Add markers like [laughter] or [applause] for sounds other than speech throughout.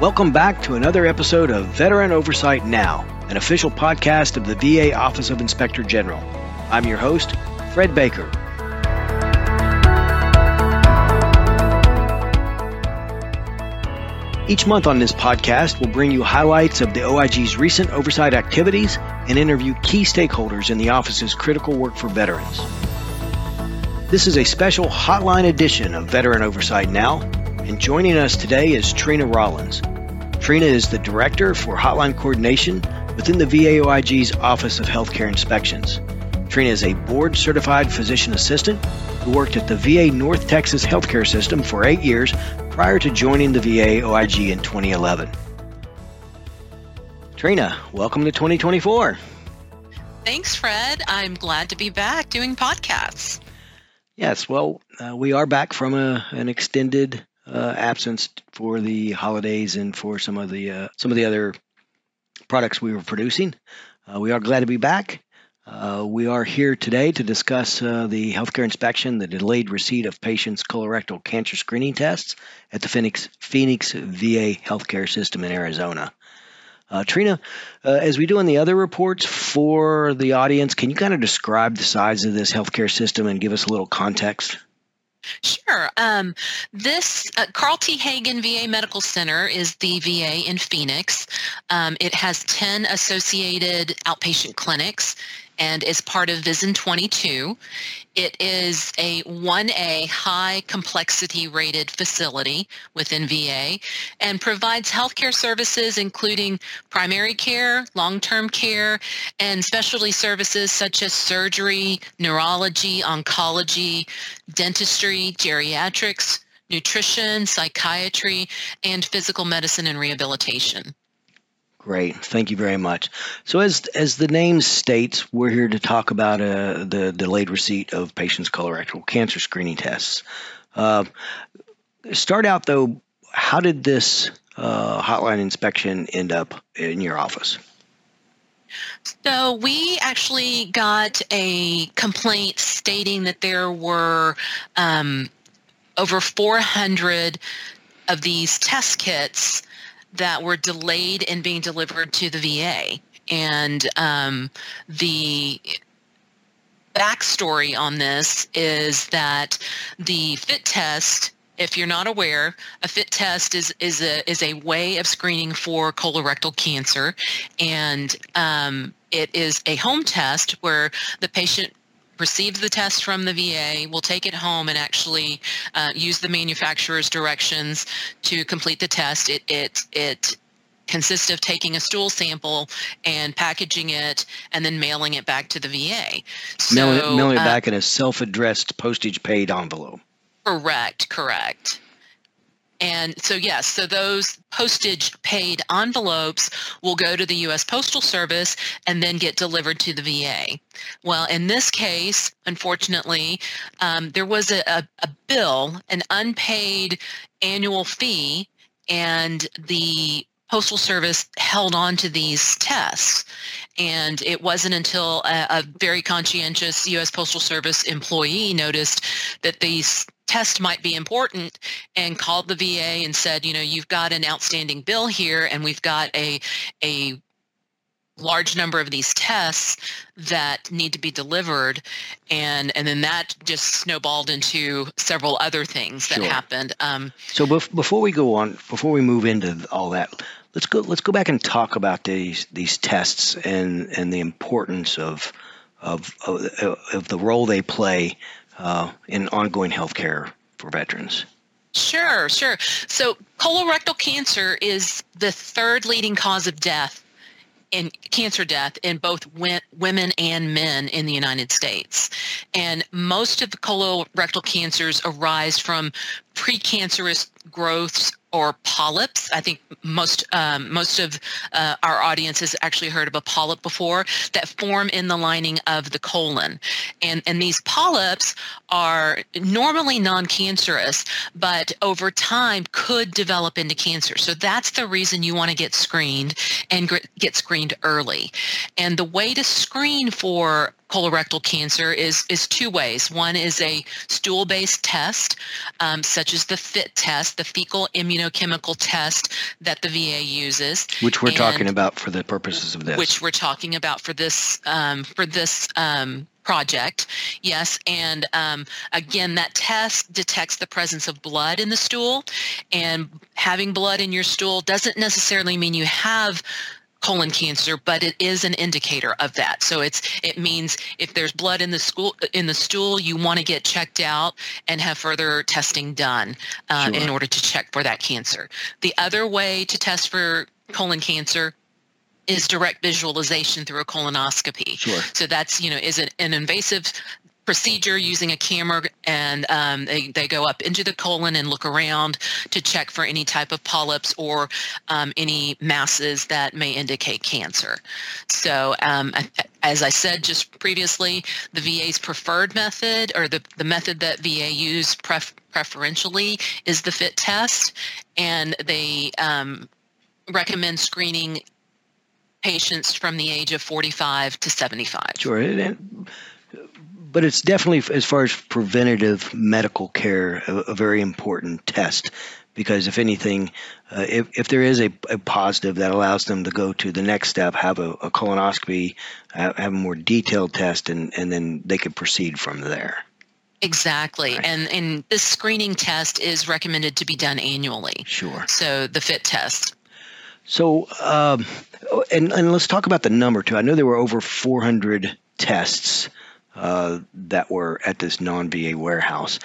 Welcome back to another episode of Veteran Oversight Now, an official podcast of the VA Office of Inspector General. I'm your host, Fred Baker. Each month on this podcast, we'll bring you highlights of the OIG's recent oversight activities and interview key stakeholders in the office's critical work for veterans. This is a special hotline edition of Veteran Oversight Now, and joining us today is Trina Rollins. Trina is the Director for Hotline Coordination within the VA OIG's Office of Healthcare Inspections. Trina is a board certified physician assistant who worked at the VA North Texas healthcare system for eight years prior to joining the VA OIG in 2011. Trina, welcome to 2024. Thanks, Fred. I'm glad to be back doing podcasts. Yes, well, uh, we are back from a, an extended uh, absence for the holidays and for some of the uh, some of the other products we were producing. Uh, we are glad to be back. Uh, we are here today to discuss uh, the healthcare inspection, the delayed receipt of patients' colorectal cancer screening tests at the Phoenix, Phoenix VA healthcare system in Arizona. Uh, Trina, uh, as we do in the other reports for the audience, can you kind of describe the size of this healthcare system and give us a little context? Sure. Um, this uh, Carl T. Hayden VA Medical Center is the VA in Phoenix. Um, it has 10 associated outpatient clinics and is part of VISN 22. It is a 1A high complexity rated facility within VA and provides healthcare services including primary care, long-term care, and specialty services such as surgery, neurology, oncology, dentistry, geriatrics, nutrition, psychiatry, and physical medicine and rehabilitation. Great, thank you very much. So, as as the name states, we're here to talk about uh, the delayed receipt of patients' colorectal cancer screening tests. Uh, start out though, how did this uh, hotline inspection end up in your office? So we actually got a complaint stating that there were um, over 400 of these test kits that were delayed in being delivered to the VA. And um, the backstory on this is that the FIT test if you're not aware, a FIT test is is a is a way of screening for colorectal cancer, and um, it is a home test where the patient receives the test from the VA, will take it home and actually uh, use the manufacturer's directions to complete the test. It it it consists of taking a stool sample and packaging it and then mailing it back to the VA. So, mailing it, mailing it uh, back in a self-addressed postage-paid envelope. Correct, correct. And so, yes, so those postage paid envelopes will go to the U.S. Postal Service and then get delivered to the VA. Well, in this case, unfortunately, um, there was a, a, a bill, an unpaid annual fee, and the Postal Service held on to these tests. And it wasn't until a, a, very conscientious U.S. Postal Service employee noticed that these test might be important and called the VA and said, you know, you've got an outstanding bill here and we've got a a large number of these tests that need to be delivered and and then that just snowballed into several other things that sure. happened um, so bef- before we go on before we move into all that let's go let's go back and talk about these these tests and and the importance of of of, of the role they play uh, in ongoing health care for veterans? Sure, sure. So colorectal cancer is the third leading cause of death in cancer death in both women and men in the United States. And most of the colorectal cancers arise from precancerous growths or polyps. I think most um, most of uh, our audience has actually heard of a polyp before that form in the lining of the colon, and and these polyps are normally non-cancerous, but over time could develop into cancer. So that's the reason you want to get screened and get screened early. And the way to screen for colorectal cancer is is two ways. One is a stool-based test, um, such as the FIT test, the fecal immunochemical test that the VA uses, which we're talking about for the purposes of this. Which we're talking about for this um, for this um, project. Yes, and um, again, that test detects the presence of blood in the stool, and having blood in your stool doesn't necessarily mean you have colon cancer, but it is an indicator of that. So it's it means if there's blood in the school in the stool, you want to get checked out and have further testing done uh, sure. in order to check for that cancer. The other way to test for colon cancer is direct visualization through a colonoscopy. Sure. So that's you know is it an invasive procedure using a camera and um, they, they go up into the colon and look around to check for any type of polyps or um, any masses that may indicate cancer. So um, as I said just previously, the VA's preferred method or the, the method that VA use pref- preferentially is the FIT test and they um, recommend screening patients from the age of 45 to 75. Sure but it's definitely, as far as preventative medical care, a, a very important test because if anything, uh, if, if there is a, a, positive that allows them to go to the next step, have a, a colonoscopy, have, have, a more detailed test, and, and then they could proceed from there. Exactly. Right. And, and this screening test is recommended to be done annually. Sure. So the FIT test. So, um, and, and let's talk about the number too. I know there were over 400 tests uh, that were at this non-VA warehouse.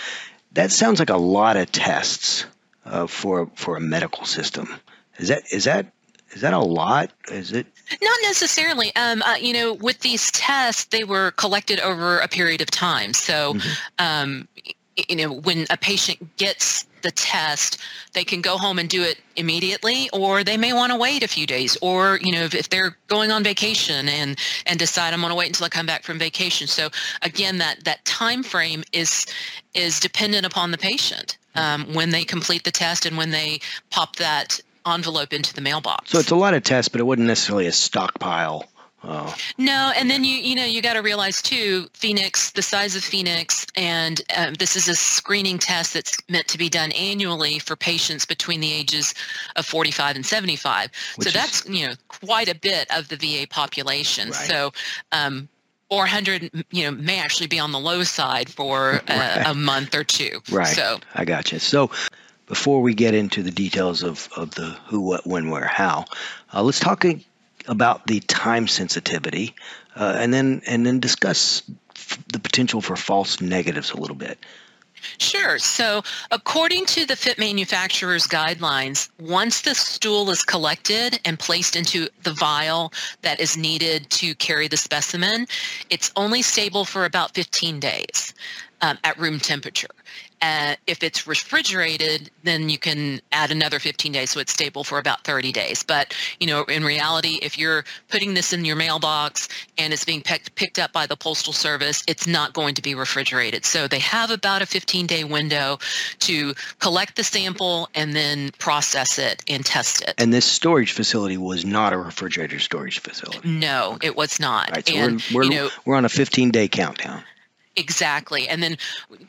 That sounds like a lot of tests uh, for for a medical system. Is that is that is that a lot? Is it? Not necessarily. Um, uh, you know, with these tests, they were collected over a period of time. So, mm-hmm. um, you know, when a patient gets the test, they can go home and do it immediately, or they may want to wait a few days, or you know, if, if they're going on vacation and and decide I'm going to wait until I come back from vacation. So again, that that time frame is is dependent upon the patient um, when they complete the test and when they pop that envelope into the mailbox. So it's a lot of tests, but it wasn't necessarily a stockpile Oh. No, and then you you know you got to realize too, Phoenix, the size of Phoenix, and um, this is a screening test that's meant to be done annually for patients between the ages of 45 and 75. Which so is, that's you know quite a bit of the VA population. Right. So. Um, 400 you know may actually be on the low side for a, [laughs] right. a month or two right so i got you so before we get into the details of, of the who what when where how uh, let's talk about the time sensitivity, uh, and then and then discuss f- the potential for false negatives a little bit. Sure. So, according to the FIT manufacturer's guidelines, once the stool is collected and placed into the vial that is needed to carry the specimen, it's only stable for about 15 days um, at room temperature. Uh, if it's refrigerated, then you can add another 15 days so it's stable for about 30 days. But, you know, in reality, if you're putting this in your mailbox and it's being picked, picked up by the Postal Service, it's not going to be refrigerated. So they have about a 15 day window to collect the sample and then process it and test it. And this storage facility was not a refrigerator storage facility? No, it was not. Right, so and, we're, we're, you know, we're on a 15 day countdown. Exactly. And then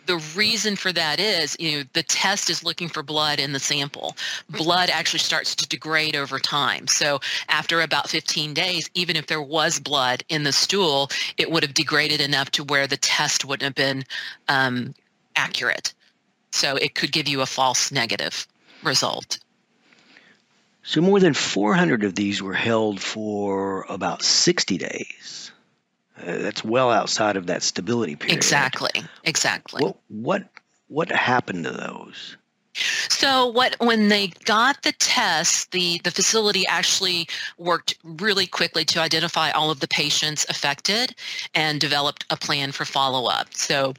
the reason for that is, you know, the test is looking for blood in the sample. Blood actually starts to degrade over time. So after about 15 days, even if there was blood in the stool, it would have degraded enough to where the test wouldn't have been um, accurate. So it could give you a false negative result. So more than 400 of these were held for about 60 days. Uh, that's well outside of that stability period. Exactly. Exactly. What what what happened to those? So what when they got the test, the the facility actually worked really quickly to identify all of the patients affected and developed a plan for follow up. So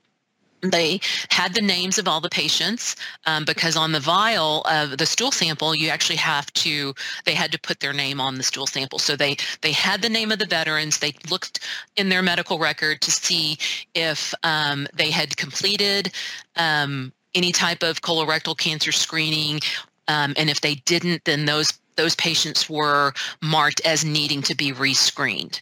they had the names of all the patients um, because on the vial of the stool sample you actually have to they had to put their name on the stool sample. So they they had the name of the veterans. They looked in their medical record to see if um, they had completed um, any type of colorectal cancer screening um, and if they didn't then those those patients were marked as needing to be rescreened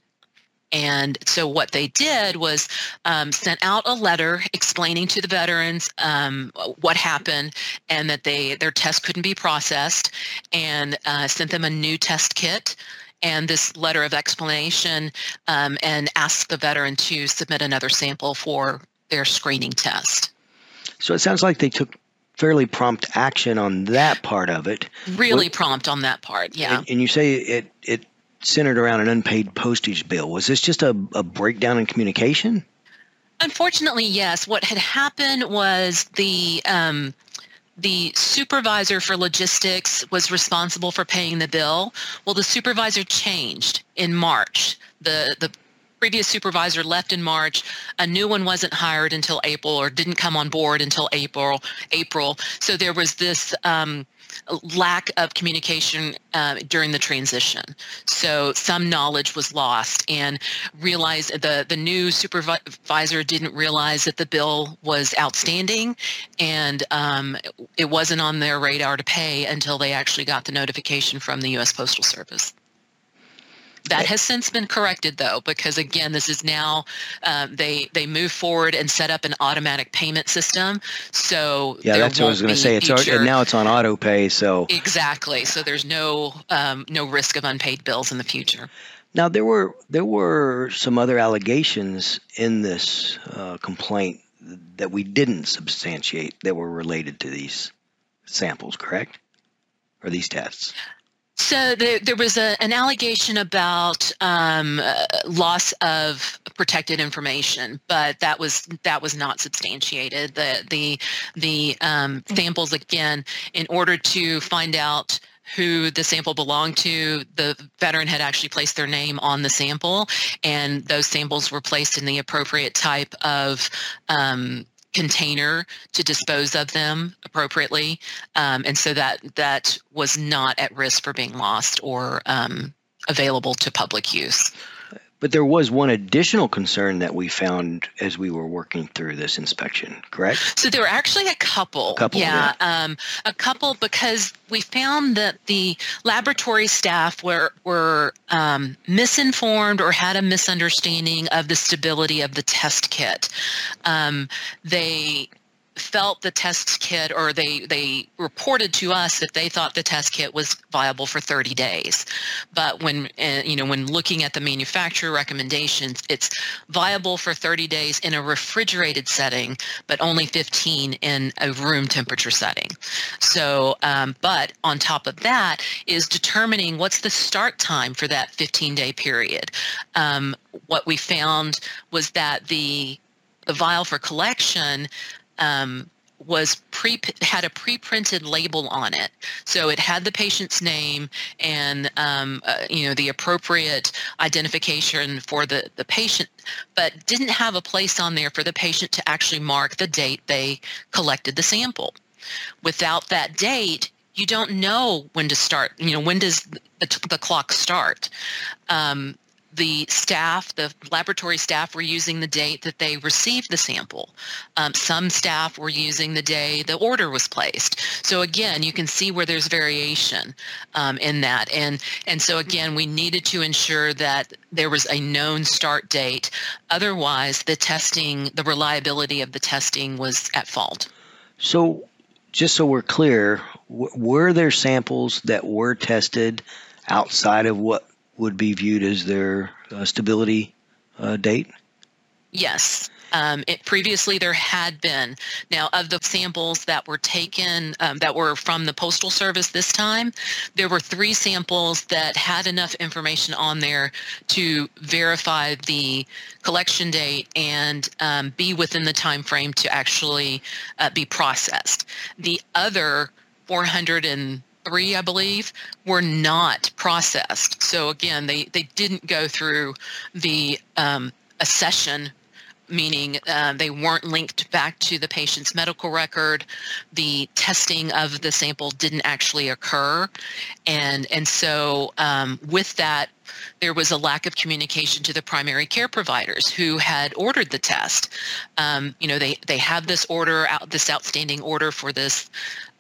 And so what they did was um, sent out a letter explaining to the veterans um, what happened and that they their test couldn't be processed, and uh, sent them a new test kit and this letter of explanation um, and asked the veteran to submit another sample for their screening test. So it sounds like they took fairly prompt action on that part of it. Really what, prompt on that part, yeah. And, and, you say it it centered around an unpaid postage bill. Was this just a, a breakdown in communication? Unfortunately, yes. What had happened was the um, the supervisor for logistics was responsible for paying the bill. Well, the supervisor changed in March. The the previous supervisor left in March. A new one wasn't hired until April or didn't come on board until April. April. So there was this um, lack of communication uh, during the transition. So some knowledge was lost and realized the, the new supervisor didn't realize that the bill was outstanding and um, it wasn't on their radar to pay until they actually got the notification from the U.S. Postal Service. That has since been corrected, though, because again, this is now um, they they move forward and set up an automatic payment system. So yeah, that's what I was going to say. It's already, now it's on auto pay. So exactly. So there's no um, no risk of unpaid bills in the future. Now there were there were some other allegations in this uh, complaint that we didn't substantiate that were related to these samples, correct? Or these tests? So there, there was a, an allegation about um, uh, loss of protected information, but that was that was not substantiated. The the the um, samples again, in order to find out who the sample belonged to, the veteran had actually placed their name on the sample, and those samples were placed in the appropriate type of um, container to dispose of them appropriately, um, and so that that was not at risk for being lost or um, available to public use. But there was one additional concern that we found as we were working through this inspection, correct? So there were actually a couple. A couple, yeah, yeah. Um, a couple because we found that the laboratory staff were were um, misinformed or had a misunderstanding of the stability of the test kit. Um, they felt the test kit or they they reported to us that they thought the test kit was viable for 30 days. But when uh, you know when looking at the manufacturer recommendations it's viable for 30 days in a refrigerated setting but only 15 in a room temperature setting. So um, but on top of that is determining what's the start time for that 15 day period. Um, what we found was that the the vial for collection um, was pre had a pre-printed label on it, so it had the patient's name and um, uh, you know the appropriate identification for the the patient, but didn't have a place on there for the patient to actually mark the date they collected the sample. Without that date, you don't know when to start. You know when does the, the clock start? Um, the staff, the laboratory staff, were using the date that they received the sample. Um, some staff were using the day the order was placed. So again, you can see where there's variation um, in that. And and so again, we needed to ensure that there was a known start date. Otherwise, the testing, the reliability of the testing was at fault. So, just so we're clear, w- were there samples that were tested outside of what would be viewed as their uh, stability uh, date? Yes. Um, it, previously, there had been. Now, of the samples that were taken um, that were from the Postal Service this time, there were three samples that had enough information on there to verify the collection date and um, be within the time frame to actually uh, be processed. The other 400 and three, I believe, were not processed. So again, they, they didn't go through the um, accession, meaning uh, they weren't linked back to the patient's medical record. The testing of the sample didn't actually occur. And, and so um, with that there was a lack of communication to the primary care providers who had ordered the test. Um, you know, they they have this order out, this outstanding order for this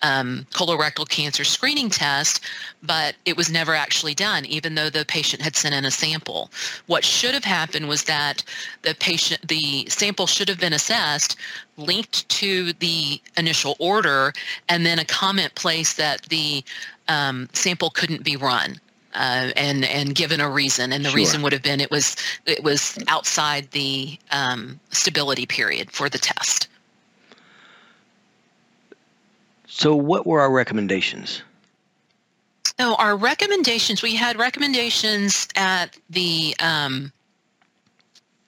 um, colorectal cancer screening test, but it was never actually done, even though the patient had sent in a sample. What should have happened was that the patient, the sample should have been assessed, linked to the initial order, and then a comment placed that the um, sample couldn't be run. Uh, and and given a reason, and the sure. reason would have been it was it was outside the um, stability period for the test. So, what were our recommendations? So, our recommendations we had recommendations at the um,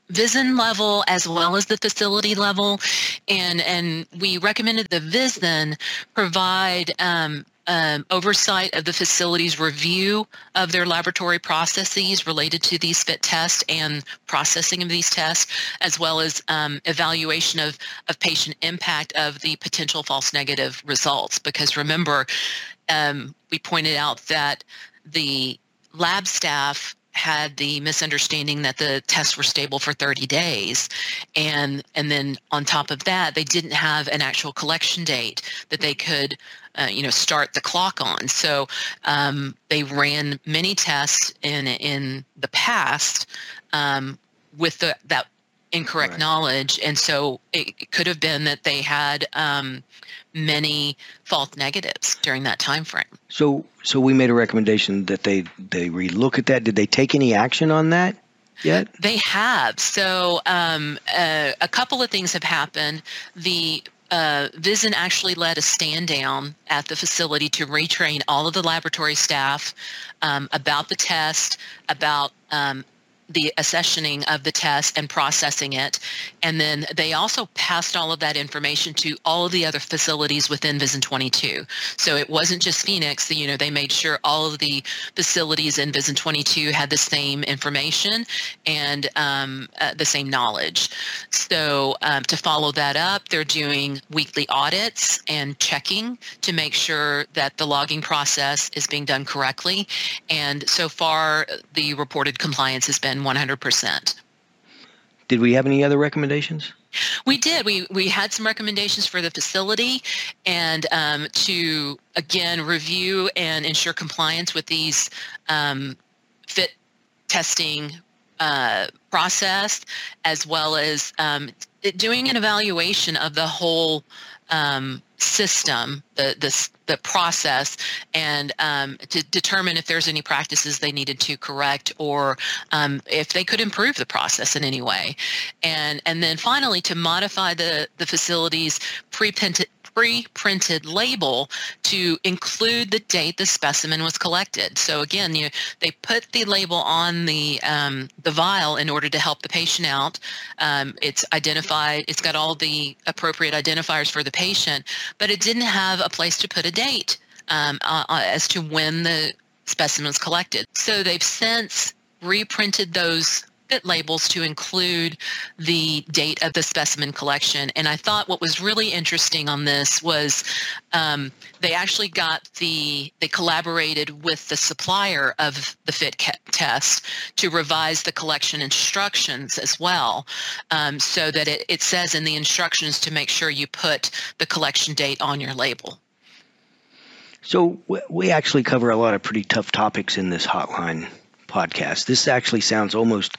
VISN level as well as the facility level, and and we recommended the VISN provide um, um, oversight of the facility's review of their laboratory processes related to these fit tests and processing of these tests, as well as um, evaluation of, of patient impact of the potential false negative results. Because remember, um, we pointed out that the lab staff had the misunderstanding that the tests were stable for 30 days and and then on top of that they didn't have an actual collection date that they could uh, you know start the clock on. So um, they ran many tests in in the past um, with the, that incorrect right. knowledge. And so it could have been that they had um, many false negatives during that time frame so so we made a recommendation that they they relook at that. Did they take any action on that yet? They have. So um, uh, a couple of things have happened. The uh, VISN actually led a stand down at the facility to retrain all of the laboratory staff um, about the test, about um, the accessioning of the test and processing it. And then they also passed all of that information to all of the other facilities within VISN 22. So it wasn't just Phoenix, you know, they made sure all of the facilities in VISN 22 had the same information and um, uh, the same knowledge. So um, to follow that up, they're doing weekly audits and checking to make sure that the logging process is being done correctly. And so far, the reported compliance has been than 100%. Did we have any other recommendations? We did. We we had some recommendations for the facility, and um, to again review and ensure compliance with these um, fit testing uh, process, as well as um, doing an evaluation of the whole um, system, the, the, the process, and um, to determine if there's any practices they needed to correct or um, if they could improve the process in any way. And, and then finally, to modify the, the facility's pre-printed pre-printed label to include the date the specimen was collected. So again, you, they put the label on the um, the vial in order to help the patient out. Um, it's identified. It's got all the appropriate identifiers for the patient, but it didn't have a place to put a date um, uh, uh as to when the specimen was collected. So they've since reprinted those labels to include the date of the specimen collection. And I thought what was really interesting on this was um, they actually got the, they collaborated with the supplier of the fit test to revise the collection instructions as well um, so that it, it says in the instructions to make sure you put the collection date on your label. So we actually cover a lot of pretty tough topics in this hotline podcast. This actually sounds almost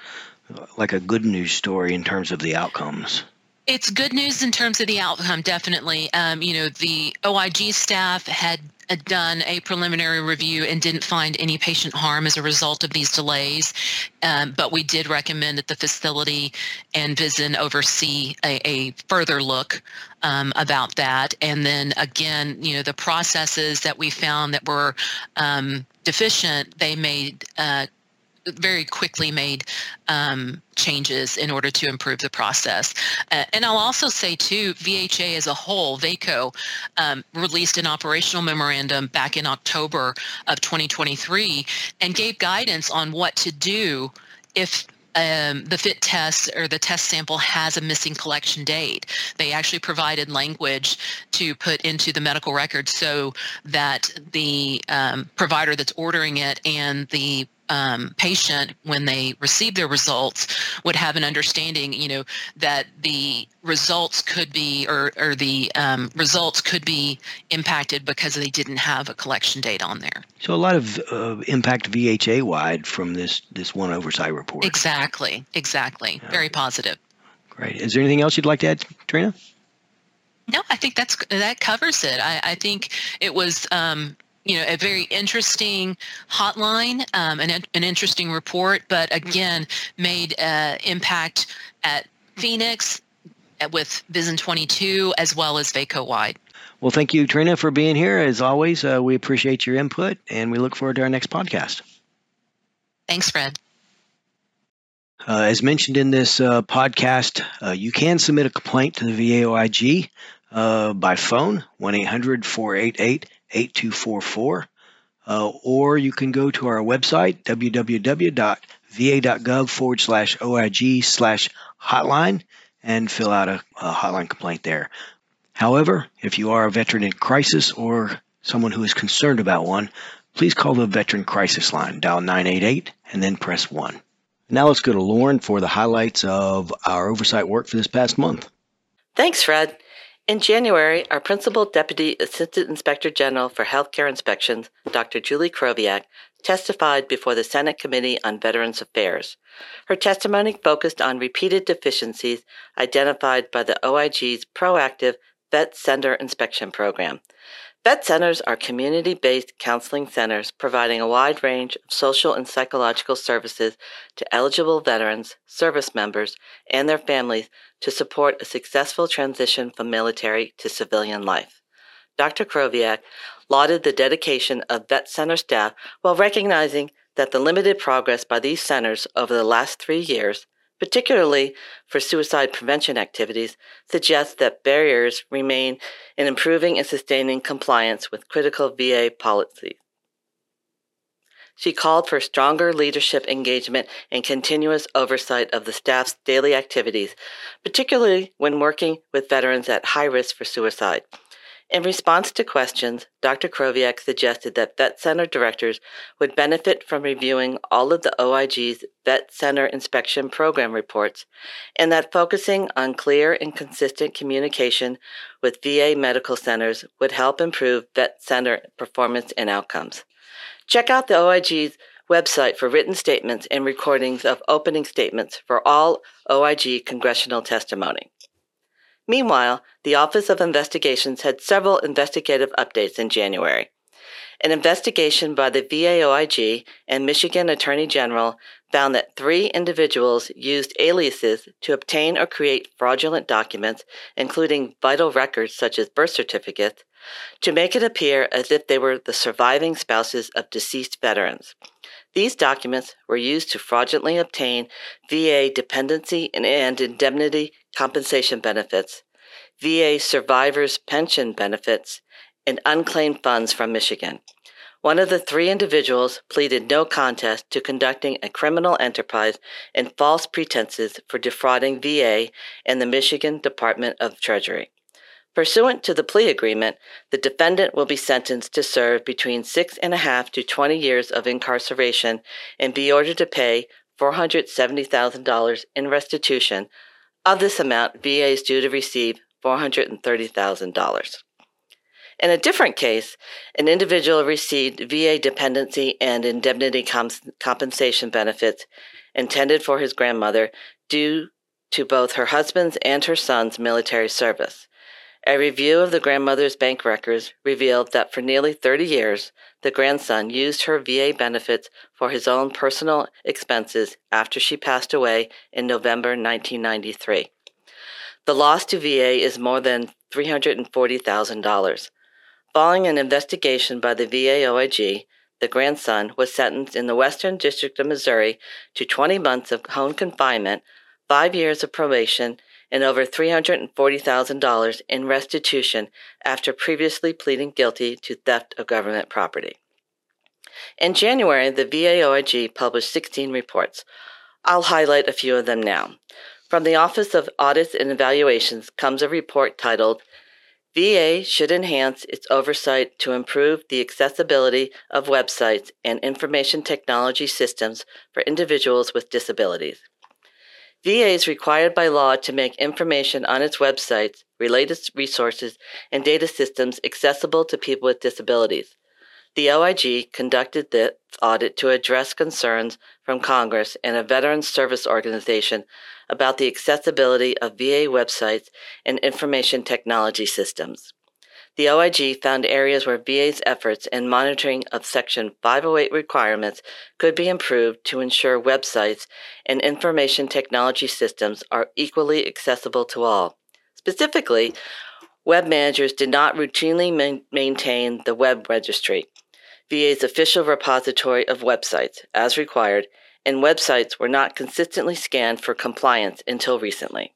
like a good news story in terms of the outcomes. It's good news in terms of the outcome, definitely. Um, you know, the OIG staff had done a preliminary review and didn't find any patient harm as a result of these delays. Um, but we did recommend that the facility and VISN oversee a, a further look um, about that. And then again, you know, the processes that we found that were um, deficient, they made uh, very quickly made um, changes in order to improve the process. Uh, and I'll also say, too, VHA as a whole, VACO, um, released an operational memorandum back in October of 2023 and gave guidance on what to do if um, the fit test or the test sample has a missing collection date. They actually provided language to put into the medical record so that the um, provider that's ordering it and the um, patient when they receive their results would have an understanding you know that the results could be or, or the um, results could be impacted because they didn't have a collection date on there. So a lot of uh, impact vha wide from this this one oversight report. Exactly exactly. Yeah. very positive. Great. Is there anything else you'd like to add trina? No, I think that's that covers it. I, I think it was um, you know a very interesting hotline um, an, an interesting report but again made uh, impact at phoenix with VISN 22 as well as vaco wide. Well thank you trina for being here. As always uh, we appreciate your input and we look forward to our next podcast. Thanks fred. Uh, as mentioned in this uh, podcast, uh, you can submit a complaint to the VAOIG uh, by phone, 1 800 488 8244. Uh, or you can go to our website, www.va.gov forward slash OIG slash hotline, and fill out a, a hotline complaint there. However, if you are a veteran in crisis or someone who is concerned about one, please call the Veteran Crisis Line, dial 988, and then press 1. Now let's go to Lauren for the highlights of our oversight work for this past month. Thanks, Fred. In January, our Principal Deputy Assistant Inspector General for Healthcare Inspections, Dr. Julie Kroviak, testified before the Senate Committee on Veterans Affairs. Her testimony focused on repeated deficiencies identified by the OIG's proactive Vet Center Inspection Program. Vet centers are community based counseling centers providing a wide range of social and psychological services to eligible veterans, service members, and their families to support a successful transition from military to civilian life. Dr. Kroviak lauded the dedication of vet center staff while recognizing that the limited progress by these centers over the last three years particularly for suicide prevention activities, suggests that barriers remain in improving and sustaining compliance with critical VA policies. She called for stronger leadership engagement and continuous oversight of the staff's daily activities, particularly when working with veterans at high risk for suicide. In response to questions, Dr. Kroviak suggested that vet center directors would benefit from reviewing all of the OIG's Vet Center Inspection Program reports and that focusing on clear and consistent communication with VA medical centers would help improve vet center performance and outcomes. Check out the OIG's website for written statements and recordings of opening statements for all OIG congressional testimony. Meanwhile, the Office of Investigations had several investigative updates in January. An investigation by the VAOIG and Michigan Attorney General found that three individuals used aliases to obtain or create fraudulent documents, including vital records such as birth certificates, to make it appear as if they were the surviving spouses of deceased veterans. These documents were used to fraudulently obtain VA dependency and indemnity compensation benefits, VA survivors' pension benefits, and unclaimed funds from Michigan. One of the three individuals pleaded no contest to conducting a criminal enterprise and false pretenses for defrauding VA and the Michigan Department of Treasury. Pursuant to the plea agreement, the defendant will be sentenced to serve between six and a half to 20 years of incarceration and be ordered to pay $470,000 in restitution of this amount, VA is due to receive $430,000. In a different case, an individual received VA dependency and indemnity compensation benefits intended for his grandmother due to both her husband's and her son's military service. A review of the grandmother's bank records revealed that for nearly 30 years, the grandson used her VA benefits for his own personal expenses after she passed away in November 1993. The loss to VA is more than $340,000. Following an investigation by the VA OIG, the grandson was sentenced in the Western District of Missouri to 20 months of home confinement, five years of probation, and over $340,000 in restitution after previously pleading guilty to theft of government property. In January, the VAOIG published 16 reports. I'll highlight a few of them now. From the Office of Audits and Evaluations comes a report titled VA should enhance its oversight to improve the accessibility of websites and information technology systems for individuals with disabilities. VA is required by law to make information on its websites, related resources, and data systems accessible to people with disabilities. The OIG conducted this audit to address concerns from Congress and a veterans service organization about the accessibility of VA websites and information technology systems. The OIG found areas where VA's efforts in monitoring of Section 508 requirements could be improved to ensure websites and information technology systems are equally accessible to all. Specifically, web managers did not routinely ma- maintain the web registry. VA's official repository of websites, as required, and websites were not consistently scanned for compliance until recently.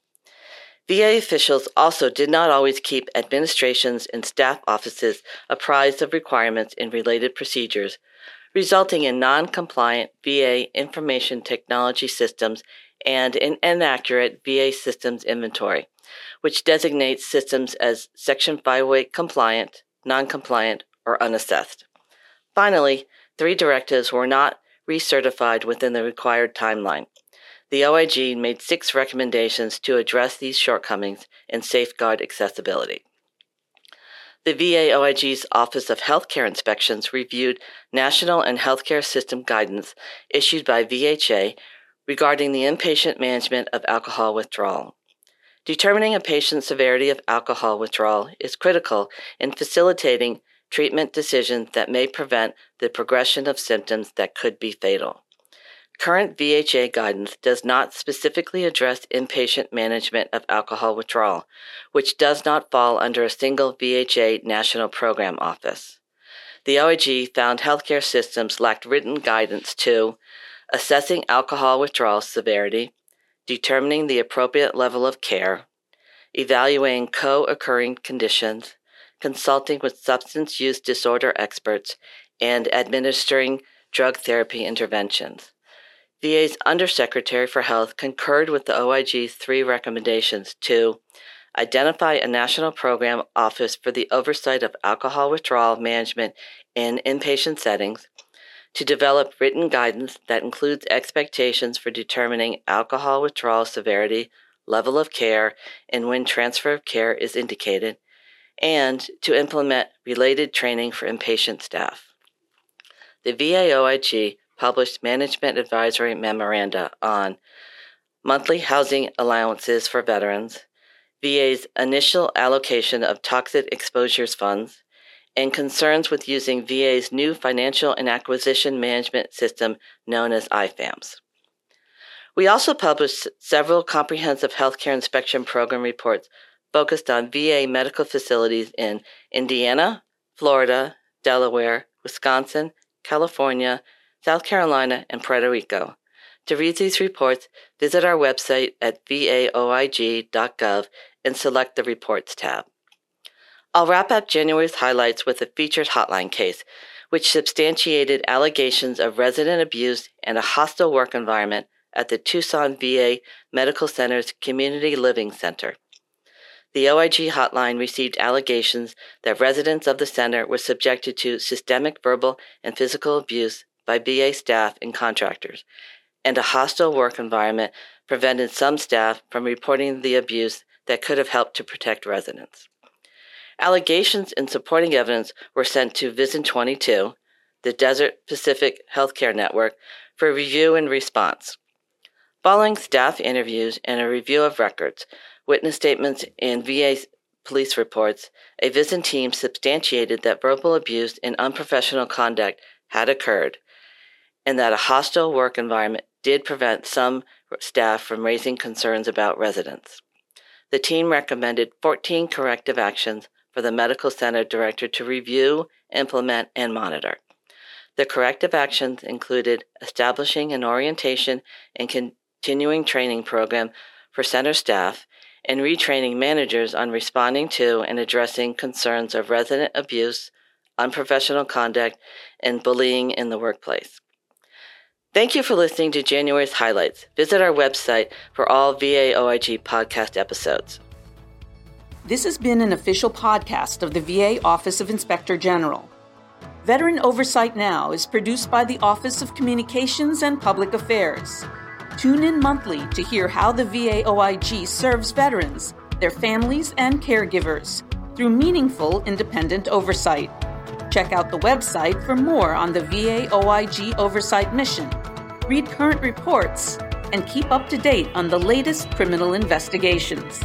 VA officials also did not always keep administrations and staff offices apprised of requirements and related procedures, resulting in non compliant VA information technology systems and an inaccurate VA systems inventory, which designates systems as Section 508 compliant, non compliant, or unassessed. Finally, three directives were not recertified within the required timeline. The OIG made six recommendations to address these shortcomings and safeguard accessibility. The VA OIG's Office of Healthcare Inspections reviewed national and healthcare system guidance issued by VHA regarding the inpatient management of alcohol withdrawal. Determining a patient's severity of alcohol withdrawal is critical in facilitating treatment decisions that may prevent the progression of symptoms that could be fatal. Current VHA guidance does not specifically address inpatient management of alcohol withdrawal, which does not fall under a single VHA national program office. The OIG found healthcare systems lacked written guidance to assessing alcohol withdrawal severity, determining the appropriate level of care, evaluating co occurring conditions, consulting with substance use disorder experts, and administering drug therapy interventions. VA's Undersecretary for Health concurred with the OIG's three recommendations to identify a national program office for the oversight of alcohol withdrawal management in inpatient settings, to develop written guidance that includes expectations for determining alcohol withdrawal severity, level of care, and when transfer of care is indicated, and to implement related training for inpatient staff. The VAOIG published management advisory memoranda on monthly housing allowances for veterans, VA's initial allocation of toxic exposures funds, and concerns with using VA's new financial and acquisition management system known as IFAMS. We also published several comprehensive healthcare inspection program reports focused on VA medical facilities in Indiana, Florida, Delaware, Wisconsin, California, South Carolina, and Puerto Rico. To read these reports, visit our website at vaoig.gov and select the Reports tab. I'll wrap up January's highlights with a featured hotline case, which substantiated allegations of resident abuse and a hostile work environment at the Tucson VA Medical Center's Community Living Center. The OIG hotline received allegations that residents of the center were subjected to systemic verbal and physical abuse by VA staff and contractors, and a hostile work environment prevented some staff from reporting the abuse that could have helped to protect residents. Allegations and supporting evidence were sent to VISN 22, the Desert Pacific Healthcare Network, for review and response. Following staff interviews and a review of records, witness statements, and VA police reports, a VISN team substantiated that verbal abuse and unprofessional conduct had occurred, and that a hostile work environment did prevent some staff from raising concerns about residents. The team recommended 14 corrective actions for the medical center director to review, implement, and monitor. The corrective actions included establishing an orientation and continuing training program for center staff and retraining managers on responding to and addressing concerns of resident abuse, unprofessional conduct, and bullying in the workplace. Thank you for listening to January's highlights. Visit our website for all VA OIG podcast episodes. This has been an official podcast of the VA Office of Inspector General. Veteran Oversight Now is produced by the Office of Communications and Public Affairs. Tune in monthly to hear how the VA OIG serves veterans, their families, and caregivers through meaningful independent oversight. Check out the website for more on the VA OIG oversight mission. Read current reports and keep up to date on the latest criminal investigations.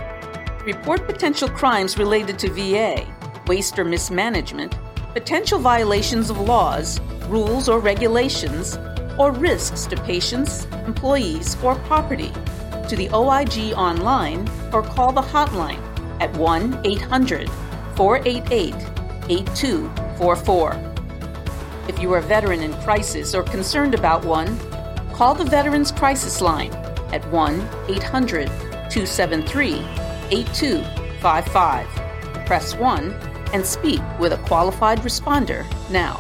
Report potential crimes related to VA, waste or mismanagement, potential violations of laws, rules, or regulations, or risks to patients, employees, or property to the OIG online or call the hotline at 1 800 488 8244. If you are a veteran in crisis or concerned about one, call the Veterans Crisis Line at 1 800 273 8255. Press 1 and speak with a qualified responder now.